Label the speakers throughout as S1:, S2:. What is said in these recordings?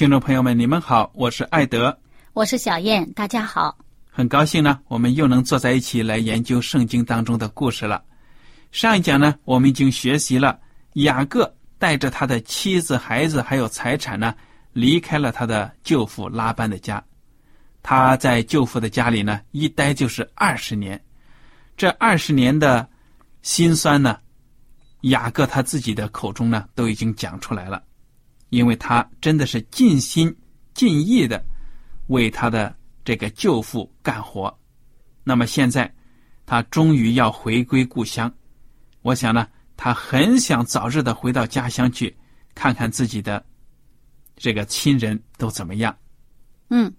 S1: 听众朋友们，你们好，我是艾德，
S2: 我是小燕，大家好。
S1: 很高兴呢，我们又能坐在一起来研究圣经当中的故事了。上一讲呢，我们已经学习了雅各带着他的妻子、孩子还有财产呢，离开了他的舅父拉班的家。他在舅父的家里呢，一待就是二十年。这二十年的辛酸呢，雅各他自己的口中呢，都已经讲出来了，因为他真的是尽心尽意的为他的。这个舅父干活，那么现在他终于要回归故乡。我想呢，他很想早日的回到家乡去，看看自己的这个亲人都怎么样。
S2: 嗯，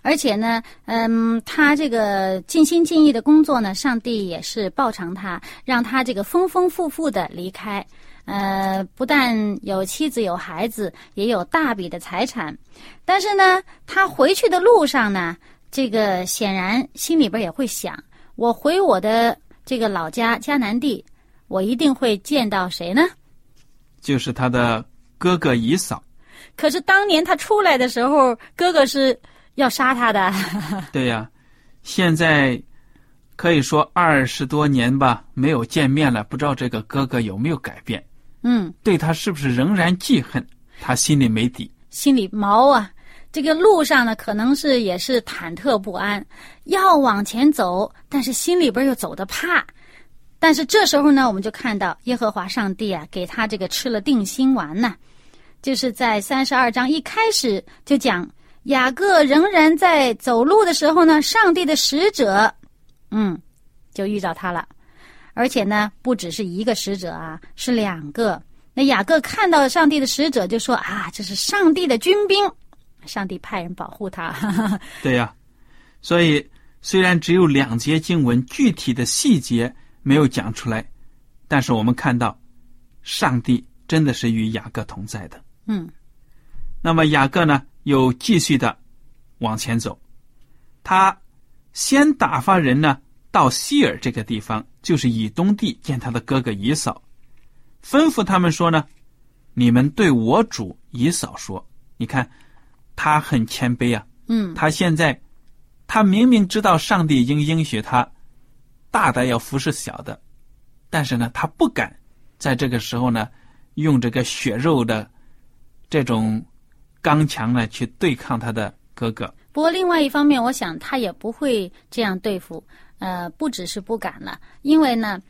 S2: 而且呢，嗯，他这个尽心尽意的工作呢，上帝也是报偿他，让他这个丰丰富富的离开。呃，不但有妻子有孩子，也有大笔的财产，但是呢，他回去的路上呢。这个显然心里边也会想，我回我的这个老家迦南地，我一定会见到谁呢？
S1: 就是他的哥哥姨嫂。
S2: 可是当年他出来的时候，哥哥是要杀他的。
S1: 对呀，现在可以说二十多年吧，没有见面了，不知道这个哥哥有没有改变。
S2: 嗯，
S1: 对他是不是仍然记恨？他心里没底，
S2: 心里毛啊。这个路上呢，可能是也是忐忑不安，要往前走，但是心里边又走的怕。但是这时候呢，我们就看到耶和华上帝啊，给他这个吃了定心丸呢，就是在三十二章一开始就讲雅各仍然在走路的时候呢，上帝的使者，嗯，就遇到他了，而且呢，不只是一个使者啊，是两个。那雅各看到上帝的使者，就说啊，这是上帝的军兵。上帝派人保护他。
S1: 对呀，所以虽然只有两节经文，具体的细节没有讲出来，但是我们看到，上帝真的是与雅各同在的。
S2: 嗯。
S1: 那么雅各呢，又继续的往前走，他先打发人呢到希尔这个地方，就是以东地见他的哥哥以扫，吩咐他们说呢：“你们对我主以扫说，你看。”他很谦卑啊，
S2: 嗯，
S1: 他现在，他明明知道上帝已经应许他，大的要服侍小的，但是呢，他不敢在这个时候呢，用这个血肉的这种刚强呢去对抗他的哥哥。
S2: 不过另外一方面，我想他也不会这样对付，呃，不只是不敢了，因为呢，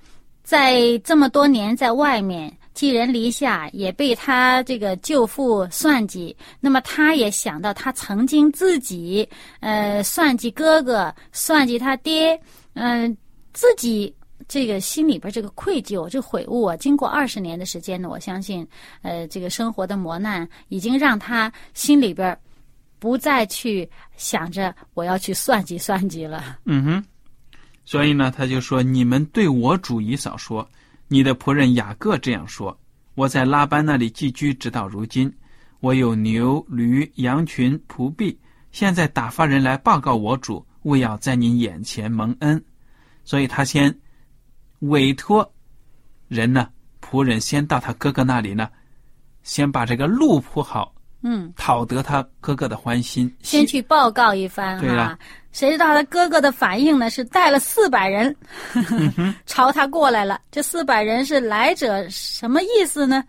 S2: 在这么多年在外面。寄人篱下，也被他这个舅父算计。那么，他也想到他曾经自己，呃，算计哥哥，算计他爹，嗯，自己这个心里边这个愧疚、这悔悟啊，经过二十年的时间呢，我相信，呃，这个生活的磨难已经让他心里边不再去想着我要去算计算计了。
S1: 嗯哼，所以呢，他就说：“你们对我主以扫说，你的仆人雅各这样说：我在拉班那里寄居，直到如今，我有牛、驴、羊群、仆婢。现在打发人来报告我主，为要在你眼前蒙恩。所以他先委托人呢，仆人先到他哥哥那里呢，先把这个路铺好，
S2: 嗯，
S1: 讨得他哥哥的欢心。
S2: 先去报告一番哈
S1: 对了。
S2: 谁知道他哥哥的反应呢？是带了四百人 朝他过来了。这四百人是来者什么意思呢？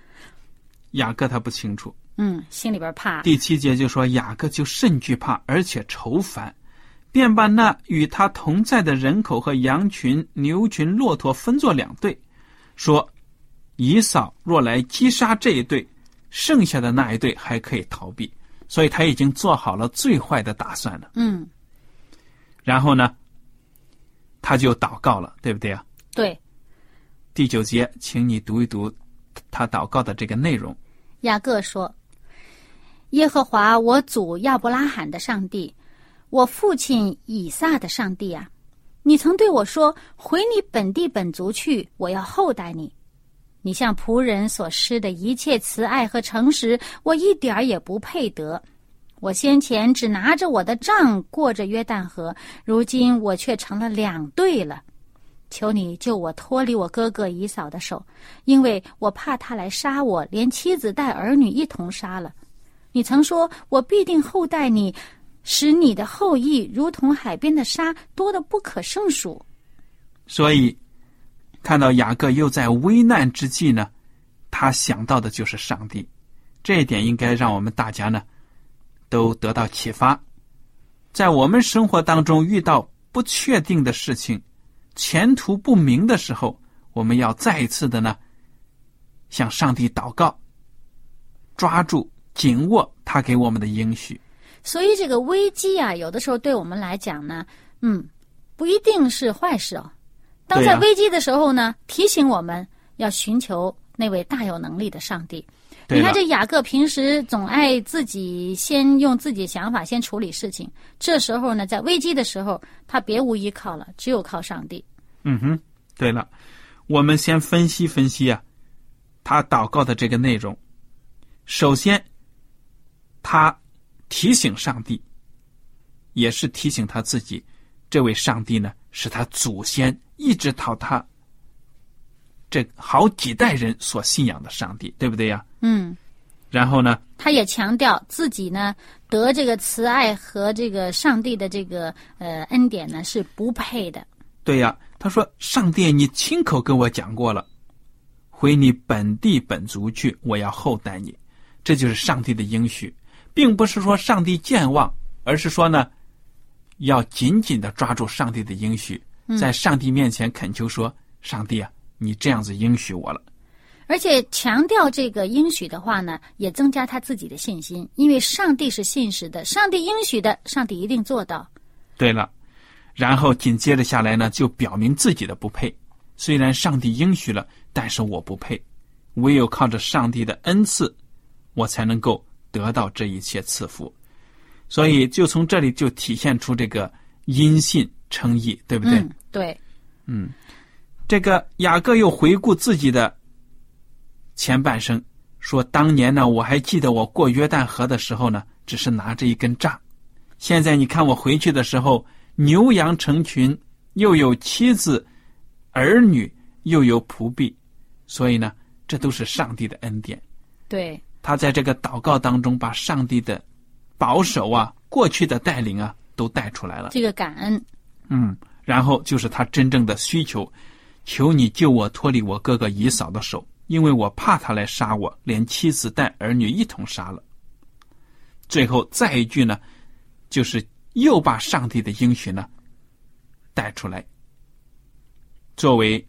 S1: 雅各他不清楚。
S2: 嗯，心里边怕。
S1: 第七节就说雅各就甚惧怕，而且愁烦，便把那与他同在的人口和羊群、牛群、骆驼分作两队，说：以扫若来击杀这一队，剩下的那一对还可以逃避。所以他已经做好了最坏的打算了。
S2: 嗯，
S1: 然后呢，他就祷告了，对不对啊？
S2: 对。
S1: 第九节，请你读一读他祷告的这个内容。
S2: 雅各说：“耶和华我祖亚伯拉罕的上帝，我父亲以撒的上帝啊，你曾对我说：回你本地本族去，我要厚待你。你向仆人所施的一切慈爱和诚实，我一点儿也不配得。我先前只拿着我的杖过着约旦河，如今我却成了两队了。”求你救我脱离我哥哥以嫂的手，因为我怕他来杀我，连妻子带儿女一同杀了。你曾说我必定厚待你，使你的后裔如同海边的沙，多得不可胜数。
S1: 所以，看到雅各又在危难之际呢，他想到的就是上帝，这一点应该让我们大家呢都得到启发。在我们生活当中遇到不确定的事情。前途不明的时候，我们要再一次的呢，向上帝祷告，抓住、紧握他给我们的应许。
S2: 所以，这个危机啊，有的时候对我们来讲呢，嗯，不一定是坏事哦。当在危机的时候呢，提醒我们要寻求那位大有能力的上帝。你看，这雅各平时总爱自己先用自己想法先处理事情，这时候呢，在危机的时候，他别无依靠了，只有靠上帝。
S1: 嗯哼，对了，我们先分析分析啊，他祷告的这个内容。首先，他提醒上帝，也是提醒他自己，这位上帝呢，是他祖先一直讨他。这好几代人所信仰的上帝，对不对呀？
S2: 嗯。
S1: 然后呢？
S2: 他也强调自己呢得这个慈爱和这个上帝的这个呃恩典呢是不配的。
S1: 对呀，他说：“上帝，你亲口跟我讲过了，回你本地本族去，我要厚待你。”这就是上帝的应许，并不是说上帝健忘，而是说呢，要紧紧的抓住上帝的应许，在上帝面前恳求说：“上帝啊。”你这样子应许我了，
S2: 而且强调这个应许的话呢，也增加他自己的信心，因为上帝是信实的，上帝应许的，上帝一定做到。
S1: 对了，然后紧接着下来呢，就表明自己的不配。虽然上帝应许了，但是我不配，唯有靠着上帝的恩赐，我才能够得到这一切赐福。所以，就从这里就体现出这个因信称义，对不对？
S2: 嗯，对，
S1: 嗯。这个雅各又回顾自己的前半生，说：“当年呢，我还记得我过约旦河的时候呢，只是拿着一根杖。现在你看我回去的时候，牛羊成群，又有妻子、儿女，又有仆婢，所以呢，这都是上帝的恩典。”
S2: 对，
S1: 他在这个祷告当中，把上帝的保守啊、过去的带领啊，都带出来了。
S2: 这个感恩，
S1: 嗯，然后就是他真正的需求。求你救我脱离我哥哥姨嫂的手，因为我怕他来杀我，连妻子带儿女一同杀了。最后再一句呢，就是又把上帝的应许呢带出来，作为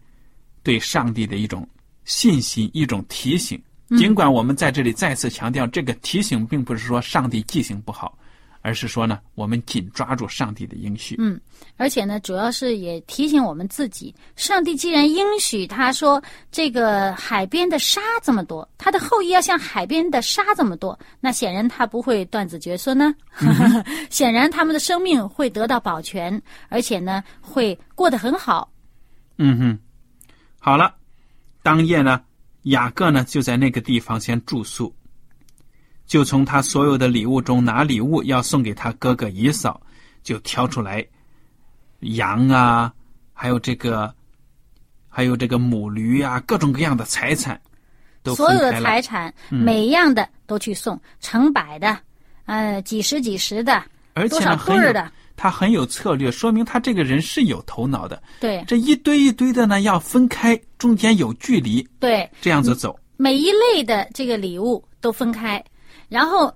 S1: 对上帝的一种信心、一种提醒。尽管我们在这里再次强调，这个提醒并不是说上帝记性不好，而是说呢，我们紧抓住上帝的应许。
S2: 嗯，而且呢，主要是也提醒我们自己，上帝既然应许他说这个海边的沙这么多，他的后裔要像海边的沙这么多，那显然他不会断子绝孙呢。显然他们的生命会得到保全，而且呢，会过得很好。
S1: 嗯哼，好了，当夜呢，雅各呢就在那个地方先住宿。就从他所有的礼物中拿礼物要送给他哥哥姨嫂，就挑出来羊啊，还有这个，还有这个母驴啊，各种各样的财产，都
S2: 所有的财产，
S1: 嗯。
S2: 每一样的都去送，成百的，呃，几十几十的，
S1: 而
S2: 多少
S1: 且呢很有
S2: 对儿的，
S1: 他很有策略，说明他这个人是有头脑的。
S2: 对。
S1: 这一堆一堆的呢，要分开，中间有距离，
S2: 对，
S1: 这样子走。
S2: 每一类的这个礼物都分开，然后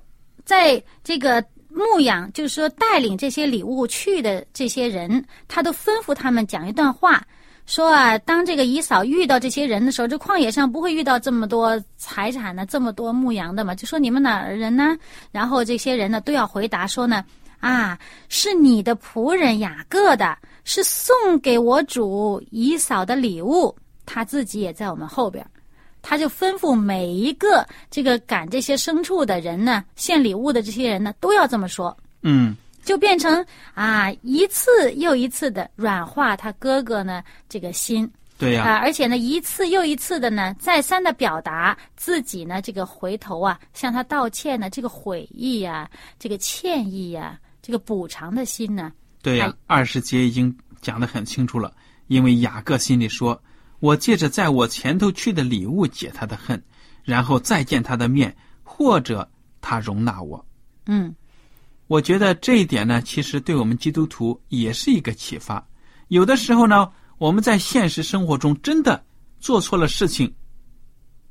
S2: 在这个牧养，就是说带领这些礼物去的这些人，他都吩咐他们讲一段话，说啊，当这个姨嫂遇到这些人的时候，这旷野上不会遇到这么多财产呢，这么多牧羊的嘛，就说你们哪儿人呢？然后这些人呢都要回答说呢，啊，是你的仆人雅各的，是送给我主姨嫂的礼物，他自己也在我们后边。他就吩咐每一个这个赶这些牲畜的人呢，献礼物的这些人呢，都要这么说，
S1: 嗯，
S2: 就变成啊一次又一次的软化他哥哥呢这个心。
S1: 对呀、
S2: 啊，而且呢一次又一次的呢再三的表达自己呢这个回头啊向他道歉呢这个悔意呀、这个歉意呀、这个补偿的心呢，
S1: 对呀、
S2: 哎
S1: 二十节已经讲得很清楚了。因为雅各心里说：“我借着在我前头去的礼物解他的恨，然后再见他的面，或者他容纳我。”
S2: 嗯
S1: 我觉得这一点呢，其实对我们基督徒也是一个启发。有的时候呢，我们在现实生活中真的做错了事情，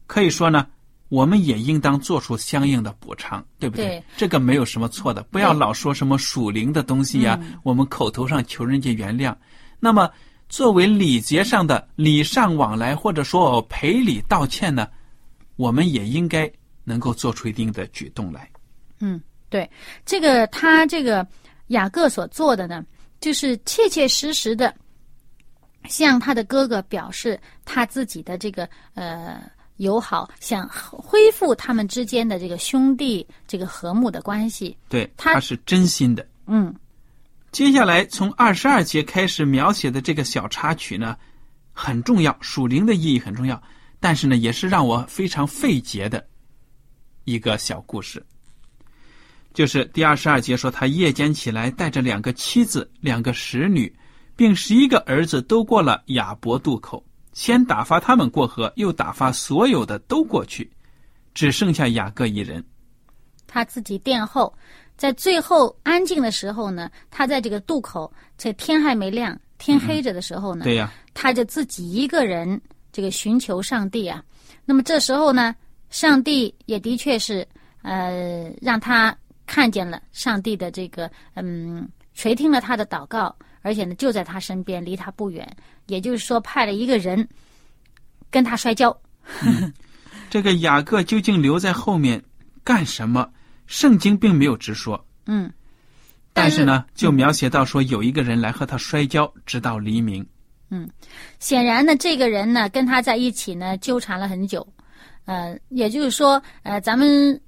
S1: 可以说呢，我们也应当做出相应的补偿，对不对？
S2: 对
S1: 这个没有什么错的，不要老说什么属灵的东西呀、我们口头上求人家原谅。那么，作为礼节上的礼尚往来，或者说赔礼道歉呢，我们也应该能够做出一定的举动来。
S2: 嗯，对，这个他这个雅各所做的呢，就是切切实实的向他的哥哥表示他自己的这个呃友好，想恢复他们之间的这个兄弟这个和睦的关系。
S1: 对，
S2: 他
S1: 他是真心的。
S2: 嗯
S1: 接下来从二十二节开始描写的这个小插曲呢，很重要，属灵的意义很重要，但是呢，也是让我非常费解的一个小故事。就是第二十二节说，他夜间起来，带着两个妻子、两个使女，并十一个儿子，都过了雅伯渡口。先打发他们过河，又打发所有的都过去，只剩下雅各一人。
S2: 他自己殿后，在最后安静的时候呢，他在这个渡口，这天还没亮，天黑着的时候呢，
S1: 对呀、
S2: 他就自己一个人这个寻求上帝啊。那么这时候呢，上帝也的确是呃让他看见了上帝的这个嗯垂听了他的祷告，而且呢就在他身边，离他不远。也就是说，派了一个人跟他摔跤。
S1: 这个雅各究竟留在后面干什么？圣经并没有直说，
S2: 嗯，但
S1: 但是呢，就描写到说有一个人来和他摔跤，直到黎明。嗯。
S2: 显然呢，这个人呢跟他在一起呢纠缠了很久，呃，也就是说，呃，咱们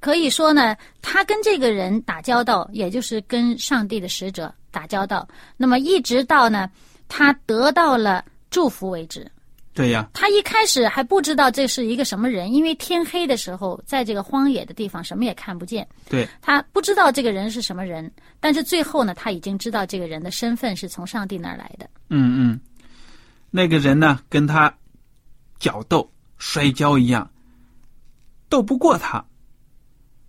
S2: 可以说呢，他跟这个人打交道，也就是跟上帝的使者打交道，那么一直到呢他得到了祝福为止。
S1: 对呀，
S2: 他一开始还不知道这是一个什么人，因为天黑的时候，在这个荒野的地方什么也看不见，
S1: 对，
S2: 他不知道这个人是什么人。但是最后呢，他已经知道这个人的身份是从上帝那儿来的。
S1: 嗯嗯，那个人呢，跟他角斗、摔跤一样，斗不过他。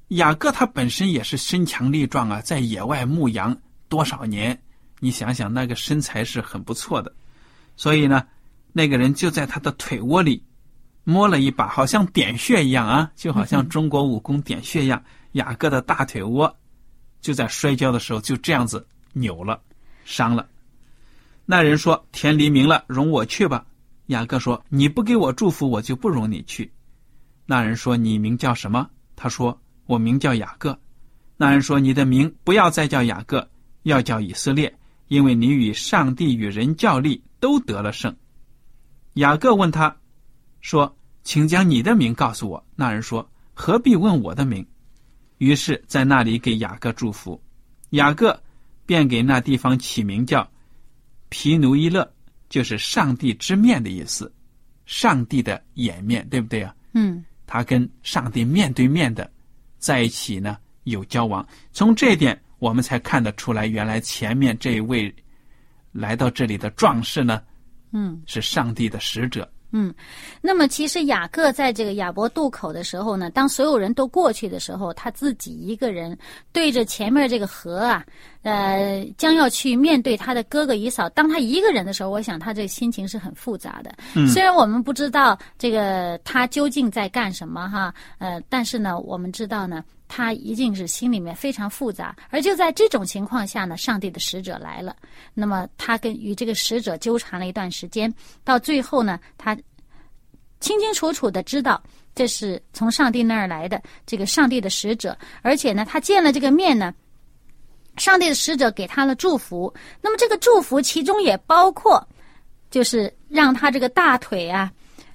S1: 雅各他本身也是身强力壮啊，在野外牧羊多少年，你想想那个身材是很不错的，所以呢，那个人就在他的腿窝里摸了一把，好像点穴一样啊，就好像中国武功点穴一样。雅各的大腿窝就在摔跤的时候就这样子扭了，伤了。那人说：“天黎明了，容我去吧。”雅各说：“你不给我祝福，我就不容你去。”那人说：“你名叫什么？”他说：“我名叫雅各。”那人说：“你的名不要再叫雅各，要叫以色列，因为你与上帝与人较力都得了胜。”雅各问他，说：“请将你的名告诉我。”那人说：“何必问我的名？”于是，在那里给雅各祝福，雅各便给那地方起名叫皮努伊勒，就是上帝之面的意思，上帝的颜面，对不对啊？
S2: 嗯
S1: 他跟上帝面对面的在一起呢，有交往。从这一点，我们才看得出来，原来前面这一位来到这里的壮士呢，
S2: 嗯
S1: 是上帝的使者。
S2: 嗯，那么其实雅各在这个亚伯渡口的时候呢，当所有人都过去的时候，他自己一个人对着前面这个河啊，呃，将要去面对他的哥哥以扫。当他一个人的时候，我想他这个心情是很复杂的。
S1: 嗯
S2: 虽然我们不知道这个他究竟在干什么哈，呃，但是呢，我们知道呢，他一定是心里面非常复杂。而就在这种情况下呢，上帝的使者来了，那么他跟与这个使者纠缠了一段时间，到最后呢，他清清楚楚的知道这是从上帝那儿来的这个上帝的使者，而且呢，他见了这个面呢，上帝的使者给他了祝福。那么这个祝福其中也包括，就是让他这个大腿啊，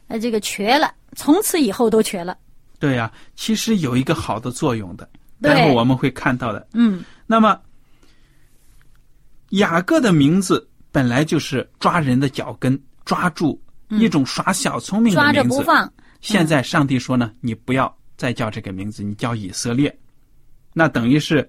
S2: 呃，这个瘸了，从此以后都瘸了。
S1: 对呀、其实有一个好的作用的，
S2: 对
S1: 待会我们会看到的。
S2: 嗯
S1: 那么，雅各的名字本来就是抓人的脚跟，抓住一种耍小聪明的
S2: 嗯抓着
S1: 名字。
S2: 不放。
S1: 现在上帝说呢，你不要再叫这个名字，你叫以色列，那等于是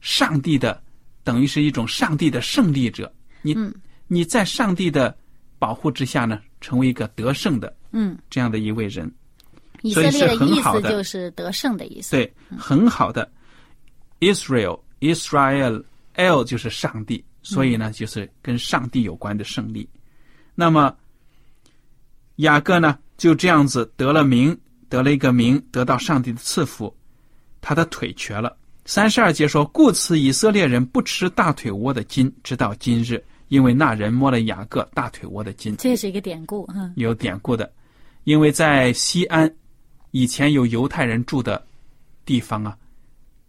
S1: 上帝的，等于是一种上帝的胜利者。你、
S2: 嗯
S1: 你在上帝的保护之下呢，成为一个得胜的
S2: 嗯，
S1: 这样的一位人。
S2: 以色列的意思
S1: 很好的
S2: 就是得胜的意思。
S1: 对，很好的。Israel Israel El 就是上帝，所以呢，就是跟上帝有关的胜利。那么雅各呢，就这样子得了名，得了一个名，得到上帝的赐福，他的腿瘸了。三十二节说：“故此以色列人不吃大腿窝的筋，直到今日，因为那人摸了雅各大腿窝的筋。”
S2: 这是一个典故哈。
S1: 有典故的，因为在西安以前有犹太人住的地方啊，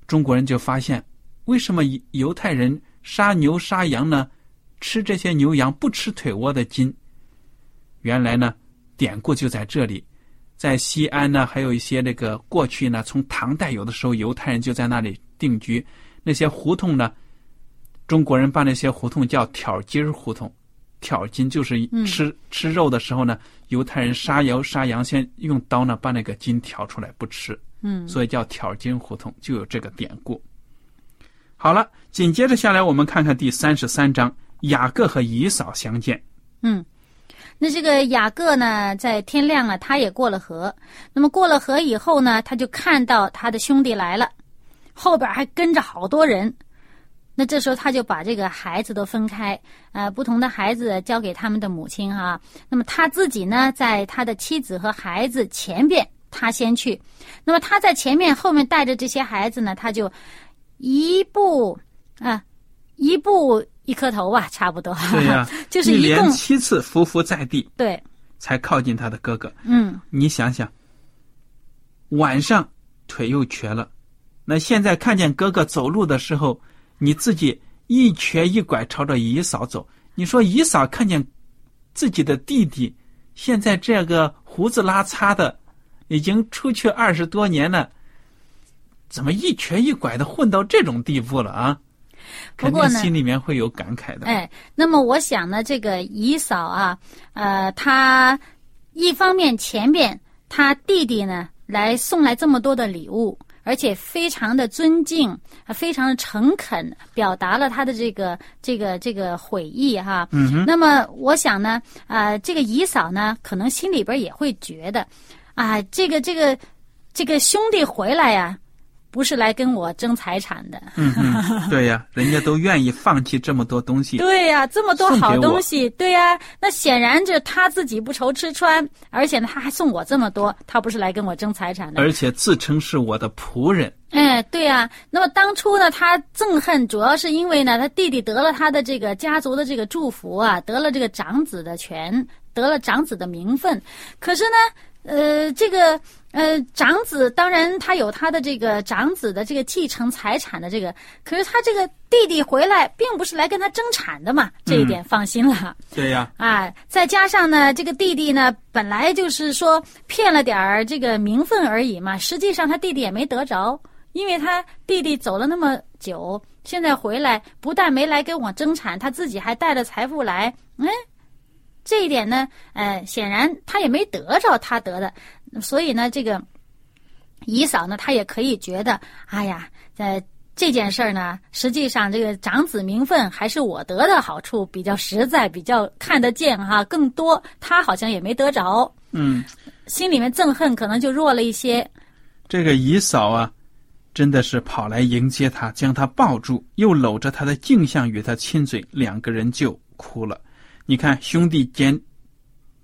S1: 中国人就发现，为什么犹太人杀牛杀羊呢？吃这些牛羊不吃腿窝的筋？原来呢，典故就在这里，在西安呢，还有一些那个过去呢，从唐代有的时候犹太人就在那里定居，那些胡同呢，中国人把那些胡同叫挑筋儿胡同。挑筋就是吃、吃肉的时候呢，犹太人杀羊杀羊先用刀呢把那个筋挑出来不吃，
S2: 嗯
S1: 所以叫挑筋胡同，就有这个典故。好了，紧接着下来我们看看第三十三章，雅各和以扫相见。
S2: 嗯，那这个雅各呢，在天亮了，他也过了河。那么过了河以后呢，他就看到他的兄弟来了，后边还跟着好多人。那这时候他就把这个孩子都分开，呃，不同的孩子交给他们的母亲哈。那么他自己呢，在他的妻子和孩子前边，他先去。那么他在前面，后面带着这些孩子呢，他就一步啊，一步一磕头吧，差不多。
S1: 对呀、
S2: 就是
S1: 一
S2: 一
S1: 连七次伏伏在地，
S2: 对，
S1: 才靠近他的哥哥。
S2: 嗯
S1: 你想想，晚上腿又瘸了，那现在看见哥哥走路的时候，你自己一瘸一拐朝着姨嫂走，你说姨嫂看见自己的弟弟现在这个胡子拉碴的，已经出去二十多年了，怎么一瘸一拐的混到这种地步了啊？肯
S2: 不过呢
S1: 定心里面会有感慨的。
S2: 哎，那么我想呢，这个姨嫂啊，呃，她一方面前边她弟弟呢来送来这么多的礼物，而且非常的尊敬，啊非常的诚恳，表达了他的这个这个这个悔意哈。
S1: 嗯，
S2: 那么我想呢，啊、这个姨嫂呢，可能心里边也会觉得，啊，这个这个这个兄弟回来呀、不是来跟我争财产的。
S1: 嗯哼，对呀，人家都愿意放弃这么多东西。
S2: 对呀、这么多好东西，对呀、那显然这他自己不愁吃穿，而且呢，他还送我这么多，他不是来跟我争财产的。
S1: 而且自称是我的仆人，
S2: 哎，对呀、那么当初呢，他憎恨主要是因为呢，他弟弟得了他的这个家族的这个祝福啊，得了这个长子的权，得了长子的名分。可是呢，呃，这个呃长子当然他有他的这个长子的这个继承财产的这个，可是他这个弟弟回来并不是来跟他争产的嘛，这一点放心了。
S1: 对呀，
S2: 啊，再加上呢，这个弟弟呢本来就是说骗了点儿这个名分而已嘛，实际上他弟弟也没得着，因为他弟弟走了那么久，现在回来不但没来跟我争产，他自己还带着财富来，嗯。这一点呢，呃，显然他也没得着他得的，所以呢，这个姨嫂呢，她也可以觉得，哎呀，在这件事儿呢，实际上这个长子名分还是我得的好处比较实在，比较看得见哈，更多他好像也没得着，
S1: 嗯，
S2: 心里面憎恨可能就弱了一些。
S1: 这个姨嫂啊，真的是跑来迎接他，将他抱住，又搂着他的镜像与他亲嘴，两个人就哭了。你看兄弟间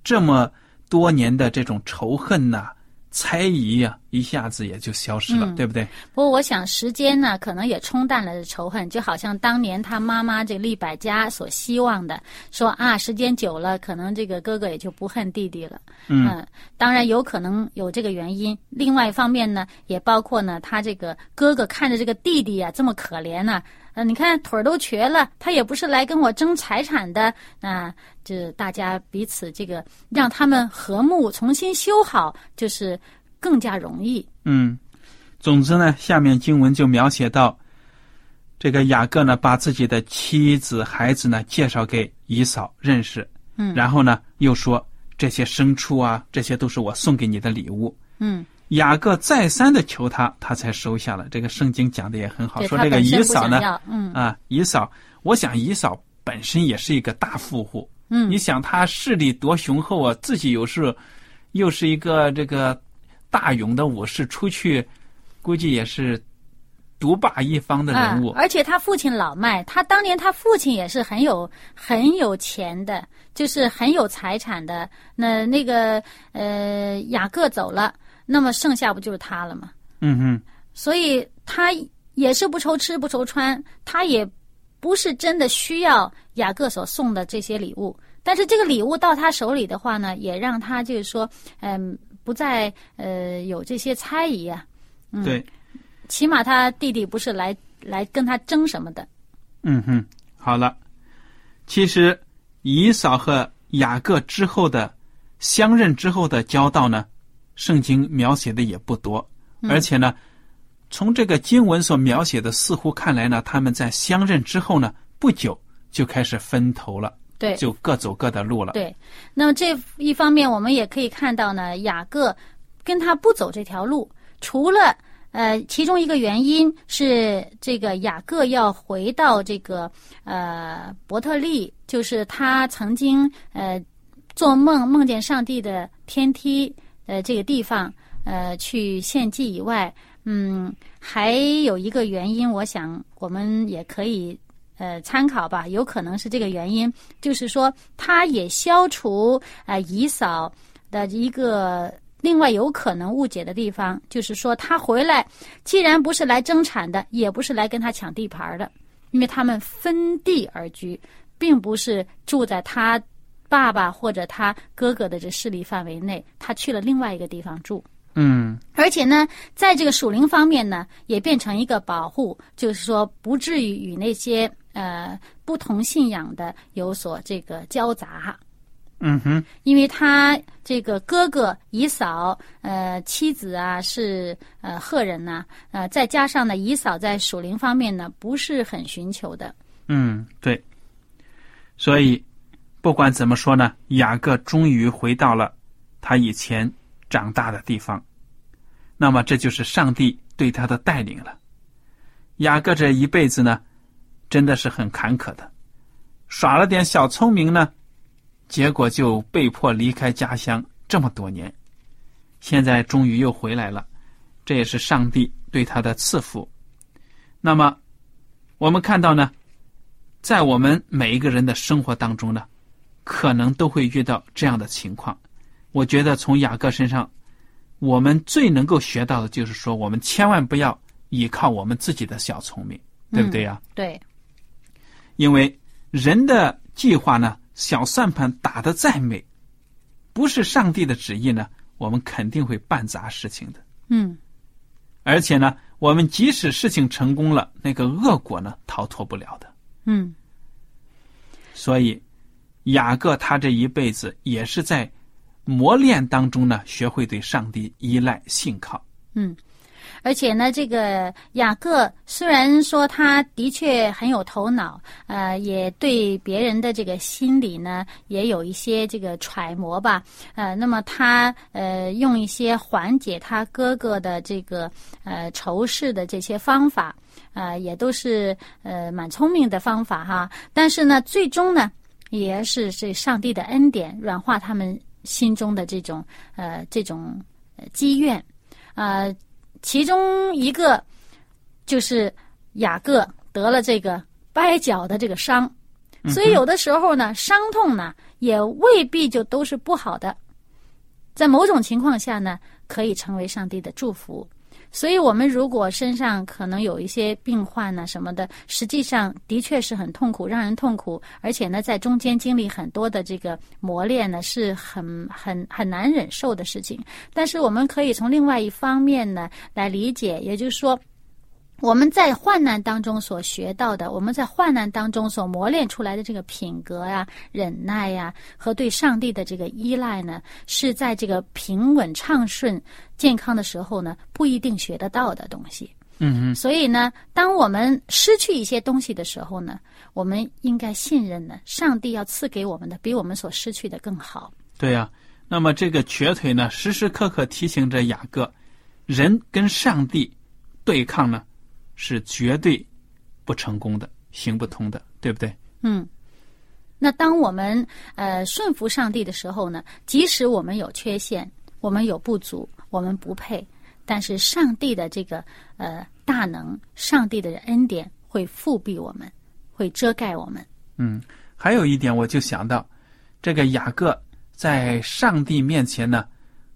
S1: 这么多年的这种仇恨呐、猜疑呀，一下子也就消失了，
S2: 嗯
S1: 对不对？
S2: 不过我想时间呢，可能也冲淡了仇恨，就好像当年他妈妈这厉百家所希望的，说啊，时间久了，可能这个哥哥也就不恨弟弟了。
S1: 嗯
S2: 当然有可能有这个原因。另外一方面呢，也包括呢，他这个哥哥看着这个弟弟啊这么可怜呢、呃，你看腿儿都瘸了，他也不是来跟我争财产的，那、这大家彼此这个让他们和睦，重新修好，就是更加容易。
S1: 嗯，总之呢，下面经文就描写到，这个雅各呢，把自己的妻子、孩子呢介绍给姨嫂认识，
S2: 嗯
S1: 然后呢又说这些牲畜啊，这些都是我送给你的礼物。
S2: 嗯，
S1: 雅各再三的求他，他才收下了。这个圣经讲的也很好，说这个姨嫂呢，
S2: 嗯
S1: 啊，姨嫂，我想姨嫂本身也是一个大富户，
S2: 嗯
S1: 你想她势力多雄厚啊，自己有时又是一个这个大勇的武士，出去估计也是独霸一方的人物。
S2: 啊。而且他父亲老迈，他当年他父亲也是很有很有钱的，就是很有财产的。那那个呃雅各走了，那么剩下不就是他了吗？
S1: 嗯哼，
S2: 所以他也是不愁吃不愁穿，他也不是真的需要雅各所送的这些礼物。但是这个礼物到他手里的话呢，也让他就是说，嗯、不再呃有这些猜疑啊。嗯
S1: 对，
S2: 起码他弟弟不是来来跟他争什么的。
S1: 嗯哼，好了。其实以扫和雅各之后的相认之后的交道呢，圣经描写的也不多，而且呢，从这个经文所描写的，似乎看来呢，他们在相认之后呢，不久就开始分头了，
S2: 对
S1: 就各走各的路了。
S2: 对，那么这一方面，我们也可以看到呢，雅各跟他不走这条路，除了呃，其中一个原因是这个雅各要回到这个呃伯特利，就是他曾经呃做梦梦见上帝的天梯呃这个地方呃去献祭以外，嗯，还有一个原因，我想我们也可以呃参考吧，有可能是这个原因，就是说他也消除啊、呃、以嫂的一个。另外有可能误解的地方，就是说他回来，既然不是来争产的，也不是来跟他抢地盘的，因为他们分地而居，并不是住在他爸爸或者他哥哥的这势力范围内，他去了另外一个地方住。
S1: 嗯
S2: 而且呢，在这个属灵方面呢，也变成一个保护，就是说不至于与那些呃不同信仰的有所这个交杂。
S1: 嗯哼，
S2: 因为他这个哥哥姨嫂，呃，妻子啊是呃赫人呐、呃，再加上呢，姨嫂在属灵方面呢不是很寻求的，
S1: 嗯，对。所以不管怎么说呢，雅各终于回到了他以前长大的地方。那么这就是上帝对他的带领了。雅各这一辈子呢，真的是很坎坷的，耍了点小聪明呢。结果就被迫离开家乡这么多年，现在终于又回来了，这也是上帝对他的赐福。那么，我们看到呢，在我们每一个人的生活当中呢，可能都会遇到这样的情况。我觉得从雅各身上，我们最能够学到的就是说，我们千万不要依靠我们自己的小聪明，对不对呀、
S2: 对，
S1: 因为人的计划呢。小算盘打得再美，不是上帝的旨意呢，我们肯定会办砸事情的。
S2: 嗯
S1: 而且呢，我们即使事情成功了，那个恶果呢，逃脱不了的。
S2: 嗯
S1: 所以，雅各他这一辈子也是在磨练当中呢，学会对上帝依赖信靠。
S2: 嗯，而且呢，这个雅各虽然说他的确很有头脑，呃，也对别人的这个心理呢也有一些这个揣摩吧，呃，那么他呃用一些缓解他哥哥的这个呃仇视的这些方法，呃，也都是呃蛮聪明的方法哈。但是呢，最终呢，也是这上帝的恩典软化他们心中的这种呃这种积怨。呃，其中一个就是雅各得了这个掰脚的这个伤，所以有的时候呢，伤痛呢也未必就都是不好的，在某种情况下呢，可以成为上帝的祝福。所以，我们如果身上可能有一些病患呢什么的，实际上的确是很痛苦，让人痛苦，而且呢，在中间经历很多的这个磨练呢，是很很很难忍受的事情。但是，我们可以从另外一方面呢来理解，也就是说。我们在患难当中所学到的，我们在患难当中所磨练出来的这个品格呀、忍耐呀，和对上帝的这个依赖呢，是在这个平稳畅顺、健康的时候呢，不一定学得到的东西。
S1: 嗯嗯
S2: 所以呢，当我们失去一些东西的时候呢，我们应该信任呢，上帝要赐给我们的比我们所失去的更好。
S1: 对呀、那么这个瘸腿呢，时时刻刻提醒着雅各，人跟上帝对抗呢，是绝对不成功的，行不通的，对不对？
S2: 嗯，那当我们呃顺服上帝的时候呢，即使我们有缺陷，我们有不足，我们不配，但是上帝的这个呃大能，上帝的恩典会复庇我们，会遮盖我们。
S1: 嗯，还有一点，我就想到，这个雅各在上帝面前呢，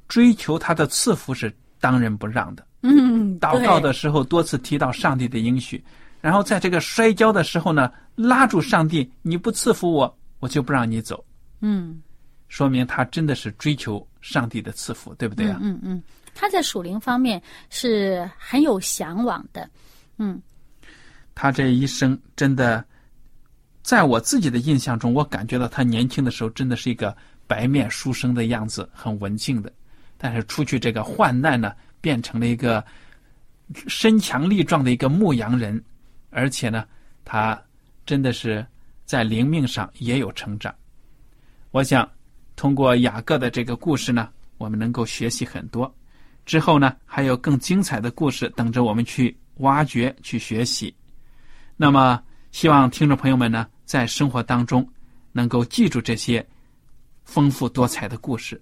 S1: 追求他的赐福是当仁不让的。
S2: 嗯，
S1: 祷告的时候多次提到上帝的应许，然后在这个摔跤的时候呢，拉住上帝，你不赐福我，我就不让你走。
S2: 嗯，
S1: 说明他真的是追求上帝的赐福，对不对啊？
S2: 嗯嗯，他在属灵方面是很有向往的。嗯
S1: 他这一生真的，在我自己的印象中，我感觉到他年轻的时候真的是一个白面书生的样子，很文静的。但是出去这个患难呢，变成了一个身强力壮的一个牧羊人，而且呢，他真的是在灵命上也有成长。我想通过雅各的这个故事呢，我们能够学习很多。之后呢，还有更精彩的故事等着我们去挖掘、去学习。那么，希望听众朋友们呢，在生活当中能够记住这些丰富多彩的故事。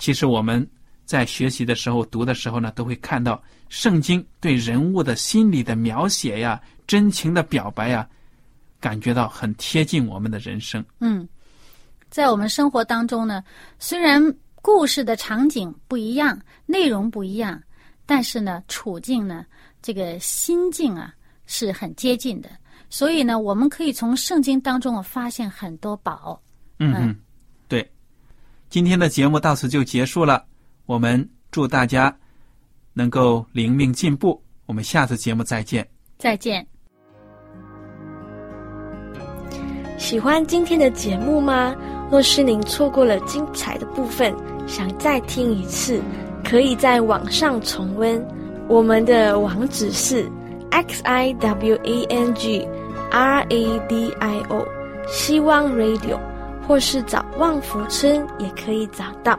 S1: 其实我们在学习的时候、读的时候呢，都会看到圣经对人物的心理的描写呀、真情的表白呀，感觉到很贴近我们的人生。
S2: 嗯，在我们生活当中呢，虽然故事的场景不一样，内容不一样，但是呢，处境呢，这个心境啊是很接近的。所以呢，我们可以从圣经当中啊发现很多宝。
S1: 嗯嗯，对。今天的节目到此就结束了，我们祝大家能够灵命进步。我们下次节目再见。
S2: 再见。
S3: 喜欢今天的节目吗？若是您错过了精彩的部分，想再听一次，可以在网上重温。我们的网址是 x i w a n g r a d i o 希望 Radio，或是找旺福村也可以找到。